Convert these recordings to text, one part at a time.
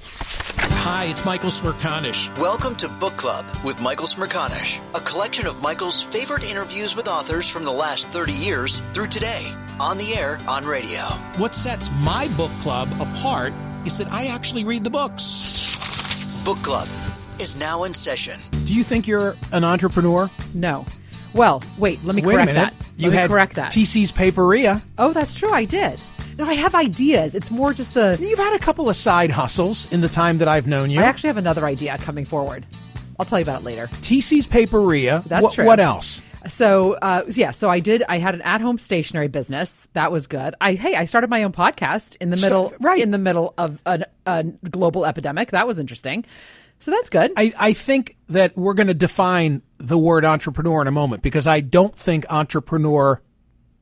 Hi, it's Michael Smerconish. Welcome to Book Club with Michael Smerconish, a collection of Michael's favorite interviews with authors from the last 30 years through today, on the air, on radio. What sets my book club apart is that I actually read the books. Book Club is now in session. Do you think you're an entrepreneur? No. Well, wait, let me Wait a correct minute. that. Let You me had correct that. TC's Paperia. oh, that's true. I did. No, I have ideas. It's more just the. You've had a couple of side hustles in the time that I've known you. I actually have another idea coming forward. I'll tell you about it later. TC's Paperia. That's what, true. What else? So, uh, yeah, so I did. I had an at-home stationery business. That was good. I hey, I started my own podcast in the So- middle, right. in the middle of a, a global epidemic. That was interesting. So that's good. I, I think that we're going to define the word entrepreneur in a moment because I don't think entrepreneur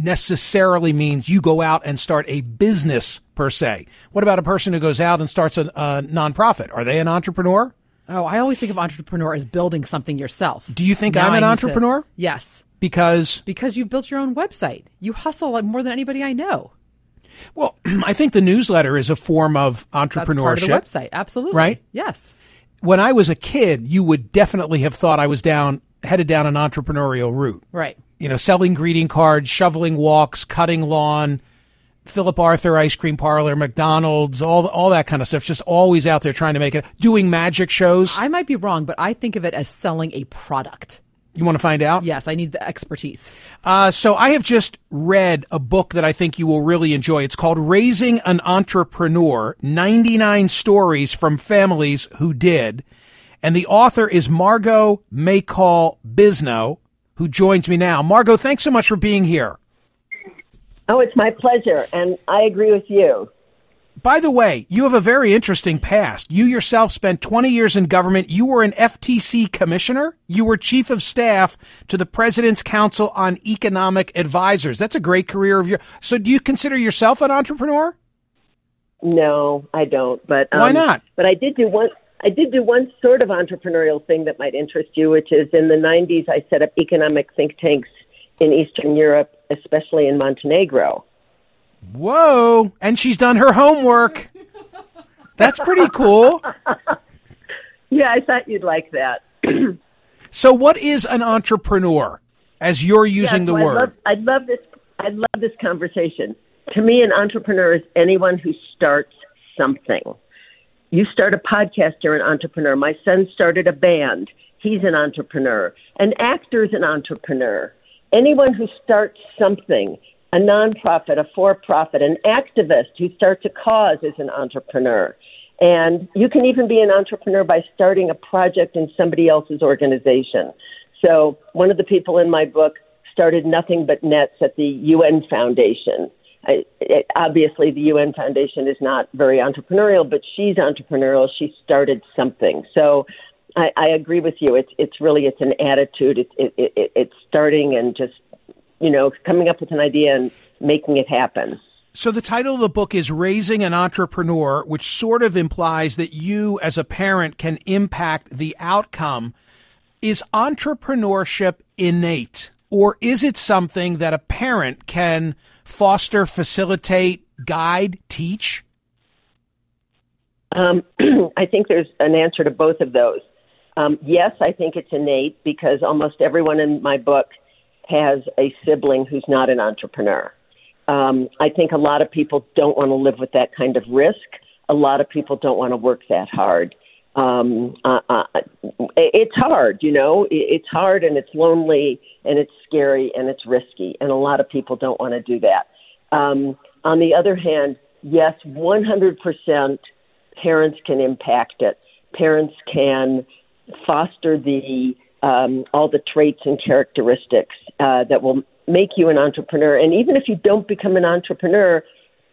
necessarily means you go out and start a business per se. What about a person who goes out and starts a, a nonprofit? Are they an entrepreneur? oh, I always think of entrepreneur as building something yourself. Do you think Now I'm an need to- entrepreneur? yes, Because, because you've built your own website. You hustle like more than anybody I know. well, I think the newsletter is a form of entrepreneurship. of the website. Absolutely. Right? Yes. When I was a kid, you would definitely have thought I was down, headed down an entrepreneurial route. Right. You know, selling greeting cards, shoveling walks, cutting lawn, Philip Arthur ice cream parlor, McDonald's, all all that kind of stuff. Just always out there trying to make it. Doing magic shows. I might be wrong, but I think of it as selling a product. you want to find out? Yes, I need the expertise. Uh, so I have just read a book that I think you will really enjoy. It's called Raising an Entrepreneur: 99 Stories from Families Who Did, and the author is Margot Machol Bisnow, who joins me now. Margot, thanks so much for being here. Oh, it's my pleasure, and I agree with you. By the way, you have a very interesting past. You yourself spent 20 years in government. You were an FTC commissioner. You were chief of staff to the President's Council on Economic Advisors. That's a great career of yours. So, do you consider yourself an entrepreneur? No, I don't. But um, Why not? But I did do one. I did do one sort of entrepreneurial thing that might interest you, which is in the '90s. I set up economic think tanks in Eastern Europe, especially in Montenegro. Whoa! And she's done her homework. That's pretty cool. Yeah, I thought you'd like that. So, what is an entrepreneur? As you're using the word, love, I'd love this. I'd love this conversation. to me, an entrepreneur is anyone who starts something. You start a podcast, you're an entrepreneur. My son started a band. He's an entrepreneur. An actor is an entrepreneur. Anyone who starts something, a nonprofit, a for profit, an activist who starts a cause is an entrepreneur. And you can even be an entrepreneur by starting a project in somebody else's organization. So, one of the people in my book started Nothing But Nets at the UN Foundation. I, it, obviously, the UN Foundation is not very entrepreneurial, but she's entrepreneurial. She started something. So, I, I agree with you. It's it's really it's an attitude. It's it, it, it's starting and just you know coming up with an idea and making it happen. So the title of the book is Raising an Entrepreneur, which sort of implies that you as a parent can impact the outcome. Is entrepreneurship innate or is it something that a parent can foster, facilitate, guide, teach? Um, I think there's an answer to both of those. Um, yes, I think it's innate because almost everyone in my book has a sibling who's not an entrepreneur. Um, I think a lot of people don't want to live with that kind of risk. A lot of people don't want to work that hard. Um, uh, uh, it's hard, you know. It's hard and it's lonely and it's scary and it's risky, and a lot of people don't want to do that. Um, on the other hand, yes, 100% parents can impact it. Parents can foster the um, all the traits and characteristics uh, that will make you an entrepreneur. And even if you don't become an entrepreneur,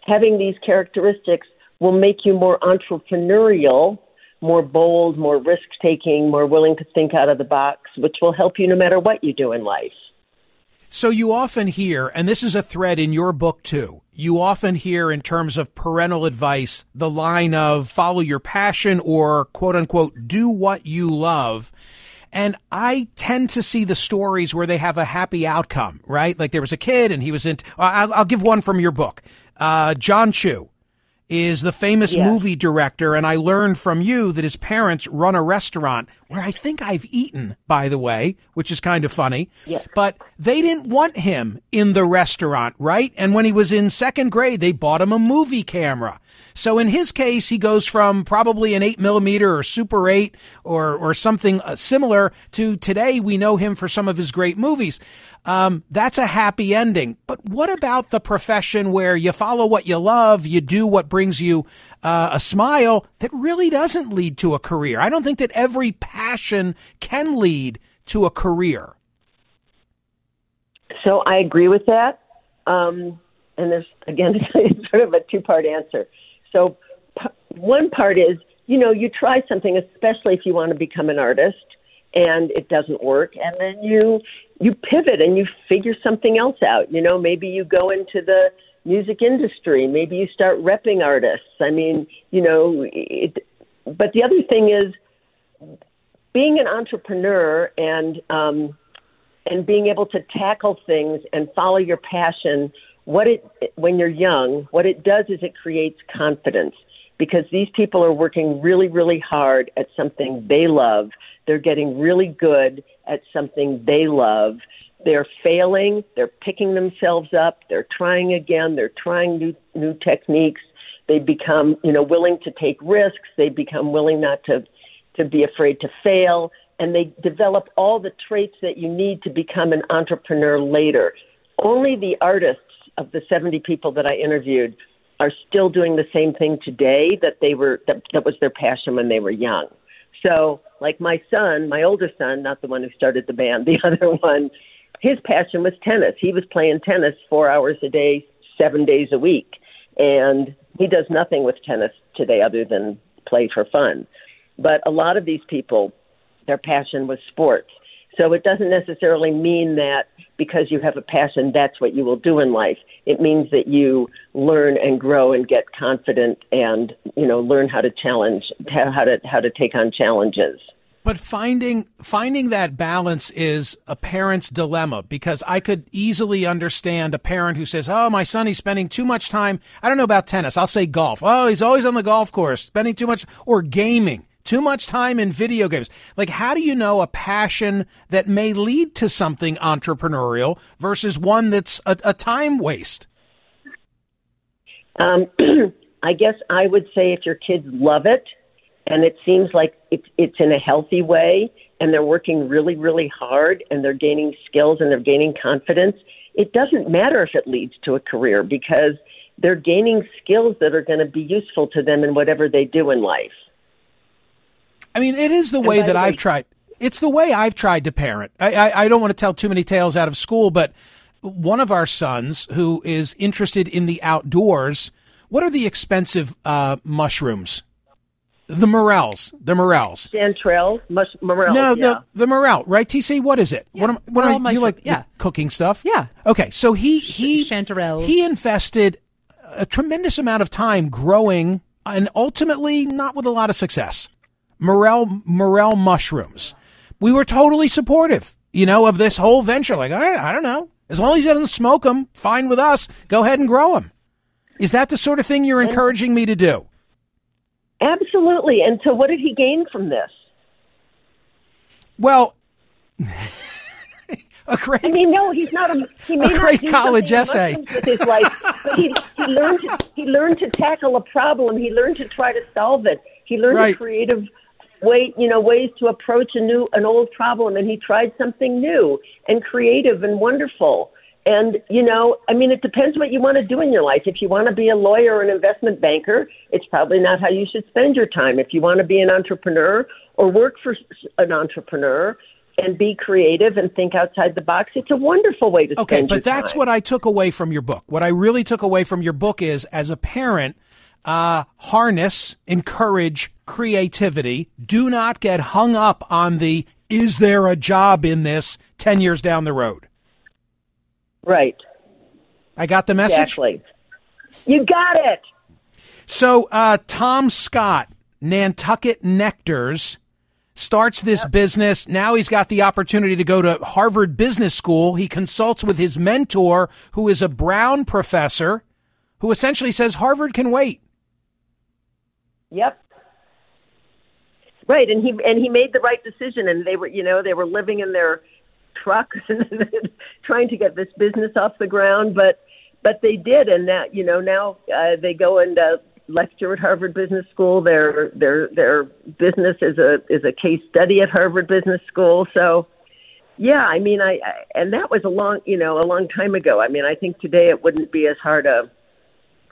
having these characteristics will make you more entrepreneurial, more bold, more risk taking, more willing to think out of the box, which will help you no matter what you do in life. So you often hear, and this is a thread in your book too, you often hear in terms of parental advice the line of follow your passion or quote unquote do what you love. And I tend to see the stories where they have a happy outcome, right? Like there was a kid and he was in, I'll, I'll give one from your book. Uh, Jon Chu is the famous yes. movie director, and I learned from you that his parents run a restaurant where I think I've eaten, by the way, which is kind of funny. Yes. But they didn't want him in the restaurant, right? And when he was in second grade, they bought him a movie camera. So in his case, he goes from probably an eight millimeter or super eight or, or something uh, similar to today we know him for some of his great movies. Um, that's a happy ending. But what about the profession where you follow what you love, you do what brings you uh, a smile that really doesn't lead to a career? I don't think that every passion can lead to a career. So I agree with that. Um, and there's, again, it's sort of a two part answer. So p- one part is, you know, you try something, especially if you want to become an artist and it doesn't work and then you you pivot and you figure something else out. You know maybe you go into the music industry. Maybe you start repping artists. I mean you know it, but the other thing is being an entrepreneur and um and being able to tackle things and follow your passion what it when you're young what it does is it creates confidence because these people are working really really hard at something they love they're getting really good at something they love. They're failing. They're picking themselves up. They're trying again. They're trying new new techniques. They become, you know, willing to take risks. They become willing not to to be afraid to fail, and they develop all the traits that you need to become an entrepreneur later. Only the artists of the 70 people that I interviewed are still doing the same thing today that they were that, that was their passion when they were young. So, like my son, my older son, not the one who started the band, the other one, his passion was tennis. He was playing tennis four hours a day, seven days a week. And he does nothing with tennis today other than play for fun. But a lot of these people, their passion was sports. So it doesn't necessarily mean that because you have a passion, that's what you will do in life. It means that you learn and grow and get confident and, you know, learn how to challenge, how to, how to take on challenges. But finding finding that balance is a parent's dilemma because I could easily understand a parent who says, "Oh, my son, he's spending too much time. I don't know about tennis. I'll say golf. Oh, he's always on the golf course, spending too much or gaming." Too much time in video games. Like, how do you know a passion that may lead to something entrepreneurial versus one that's a, a time waste? Um, I guess I would say if your kids love it and it seems like it's it's in a healthy way and they're working really really hard and they're gaining skills and they're gaining confidence, it doesn't matter if it leads to a career because they're gaining skills that are going to be useful to them in whatever they do in life. I mean, it is the way that I've tried. It's the way I've tried to parent. I, I, I don't want to tell too many tales out of school, but one of our sons who is interested in the outdoors, what are the expensive uh, mushrooms? The morels, the morels, chanterelle, mush, morels. No, yeah. the the morel, right? TC, what is it? Yeah, what am, what am I, you like yeah. cooking stuff? Yeah. Okay, so he he chanterelles. he invested a tremendous amount of time growing, and ultimately not with a lot of success. Morel morel mushrooms. We were totally supportive, you know, of this whole venture. Like, right, I don't know, as long as he doesn't smoke them, fine with us. Go ahead and grow them. Is that the sort of thing you're encouraging me to do? Absolutely. And so, what did he gain from this? Well, a great. I mean, no, he's not a. He A great college essay. with his life, but he, he learned to he learned to tackle a problem. He learned to try to solve it. He learned Right. a creative way, you know, ways to approach a new an old problem, and he tried something new and creative and wonderful. And you know, I mean, it depends what you want to do in your life. If you want to be a lawyer or an investment banker, it's probably not how you should spend your time. If you want to be an entrepreneur or work for an entrepreneur and be creative and think outside the box, it's a wonderful way to Okay, spend your but that's time. what I took away from your book. What I really took away from your book is, as a parent, uh, harness, encourage creativity. Do not get hung up on the is there a job in this 10 years down the road. right. I got the message. Exactly. You got it. So, uh, Tom Scott, Nantucket Nectars, starts this business. Now he's got the opportunity to go to Harvard Business School. He consults with his mentor, who is a Brown professor, who essentially says Harvard can wait. Yep. Right, and he and he made the right decision, and they were, you know, they were living in their trucks trying to get this business off the ground, but but they did, and that you know now uh, they go and uh, lecture at Harvard Business School. Their their their business is a is a case study at Harvard Business School. So yeah, I mean, I, I and that was a long you know a long time ago. I mean, I think today it wouldn't be as hard a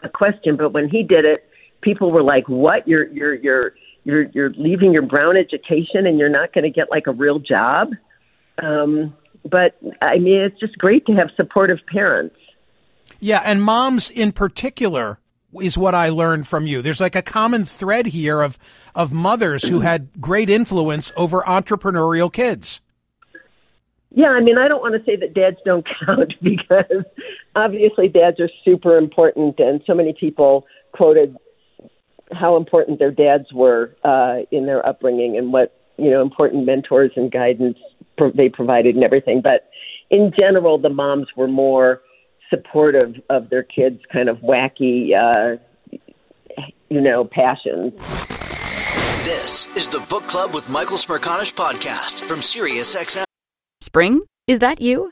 a question, but when he did it, people were like, "What? You're you're you're you're you're leaving your Brown education and you're not going to get like a real job?" Um, but I mean, it's just great to have supportive parents. Yeah, and moms in particular is what I learned from you. There's like a common thread here of of mothers who had great influence over entrepreneurial kids. Yeah, I mean, I don't want to say that dads don't count because obviously dads are super important, and so many people quoted how important their dads were uh, in their upbringing and what you know important mentors and guidance pro- they provided and everything. But in general, the moms were more supportive of their kids' kind of wacky, uh, you know, passions. This is the Book Club with Michael Smerconish podcast from SiriusXM. Spring? Is that you?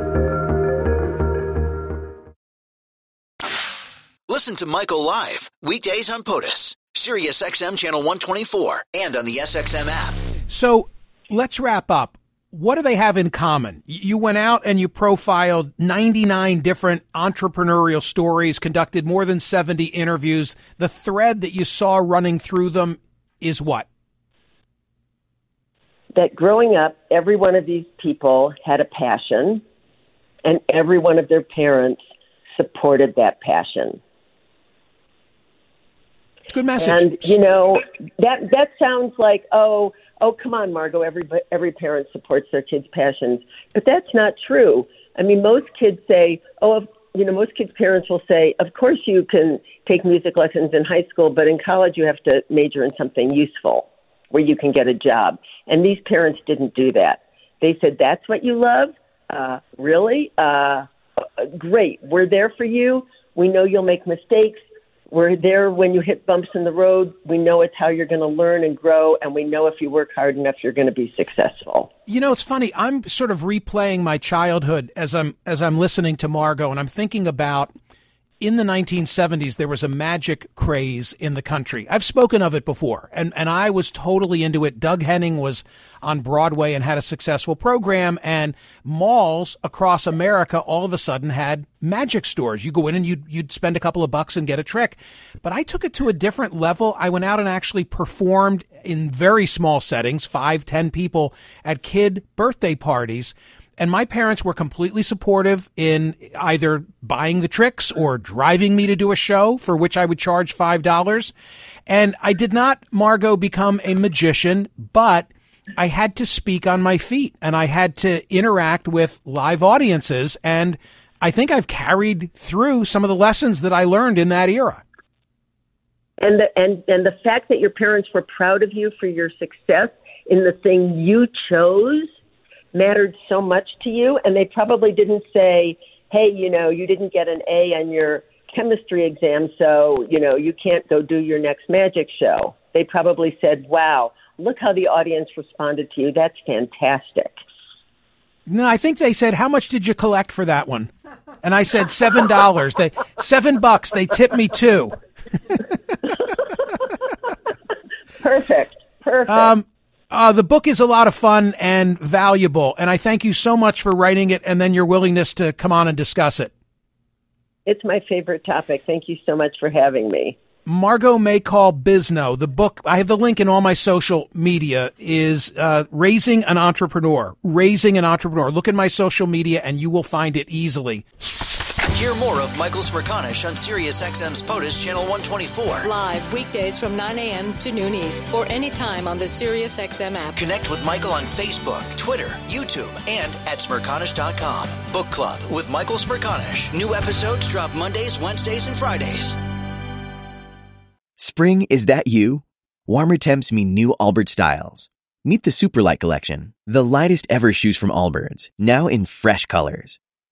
Listen to Michael live weekdays on POTUS, Sirius XM channel 124, and on the SXM app. So let's wrap up. What do they have in common? You went out and you profiled 99 different entrepreneurial stories, conducted more than 70 interviews. The thread that you saw running through them is what? That growing up, every one of these people had a passion, and every one of their parents supported that passion. Good message. And you know that that sounds like oh oh come on Margot every every parent supports their kids' passions, but that's not true. I mean most kids say oh you know most kids' parents will say of course you can take music lessons in high school, but in college you have to major in something useful where you can get a job. And these parents didn't do that. They said that's what you love. Uh, really? Uh, great. We're there for you. We know you'll make mistakes we're there when you hit bumps in the road. We know it's how you're going to learn and grow, and we know if you work hard enough, you're going to be successful. You know, it's funny. I'm sort of replaying my childhood as I'm as I'm listening to Margot, and I'm thinking about in the 1970s, there was a magic craze in the country. I've spoken of it before, and, and I was totally into it. Doug Henning was on Broadway and had a successful program, and malls across America all of a sudden had magic stores. You go in and you'd, you'd spend a couple of bucks and get a trick. But I took it to a different level. I went out and actually performed in very small settings, five, ten people at kid birthday parties and my parents were completely supportive in either buying the tricks or driving me to do a show for which I would charge $5. And I did not, Margot, become a magician, but I had to speak on my feet and I had to interact with live audiences. And I think I've carried through some of the lessons that I learned in that era. And the, and and the fact that your parents were proud of you for your success in the thing you chose mattered so much to you, and they probably didn't say, "Hey, you know, you didn't get an A on your chemistry exam, so you know you can't go do your next magic show." they probably said, "Wow, look how the audience responded to you. That's fantastic." No, I think they said, "How much did you collect for that one?" And I said seven dollars. They seven bucks. They tipped me two. Perfect. Perfect. Um, uh, the book is a lot of fun and valuable, and I thank you so much for writing it and then your willingness to come on and discuss it. it's my favorite topic. Thank you so much for having me. Margot Machol Bisnow, the book, I have the link in all my social media, is uh, Raising an Entrepreneur. Raising an Entrepreneur. Look at my social media and you will find it easily. Hear more of Michael Smerconish on SiriusXM's POTUS Channel 124. Live weekdays from 9 a.m. to noon East or anytime on the SiriusXM app. Connect with Michael on Facebook, Twitter, YouTube, and at Smerconish.com. Book Club with Michael Smerconish. New episodes drop Mondays, Wednesdays, and Fridays. Spring, is that you? Warmer temps mean new Allbirds styles. Meet the Superlight Collection, the lightest ever shoes from Allbirds, now in fresh colors.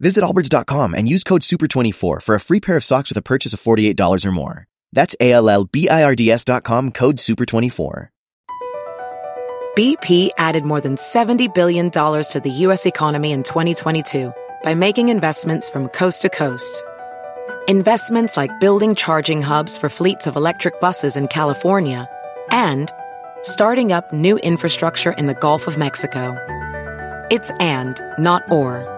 Visit allbirds.com and use code SUPER24 for a free pair of socks with a purchase of $48 or more. That's A-L-L-B-I-R-D-S dot com, code SUPER24. BP added more than $70 billion to the U.S. economy in 2022 by making investments from coast to coast. Investments like building charging hubs for fleets of electric buses in California and starting up new infrastructure in the Gulf of Mexico. It's and, not or.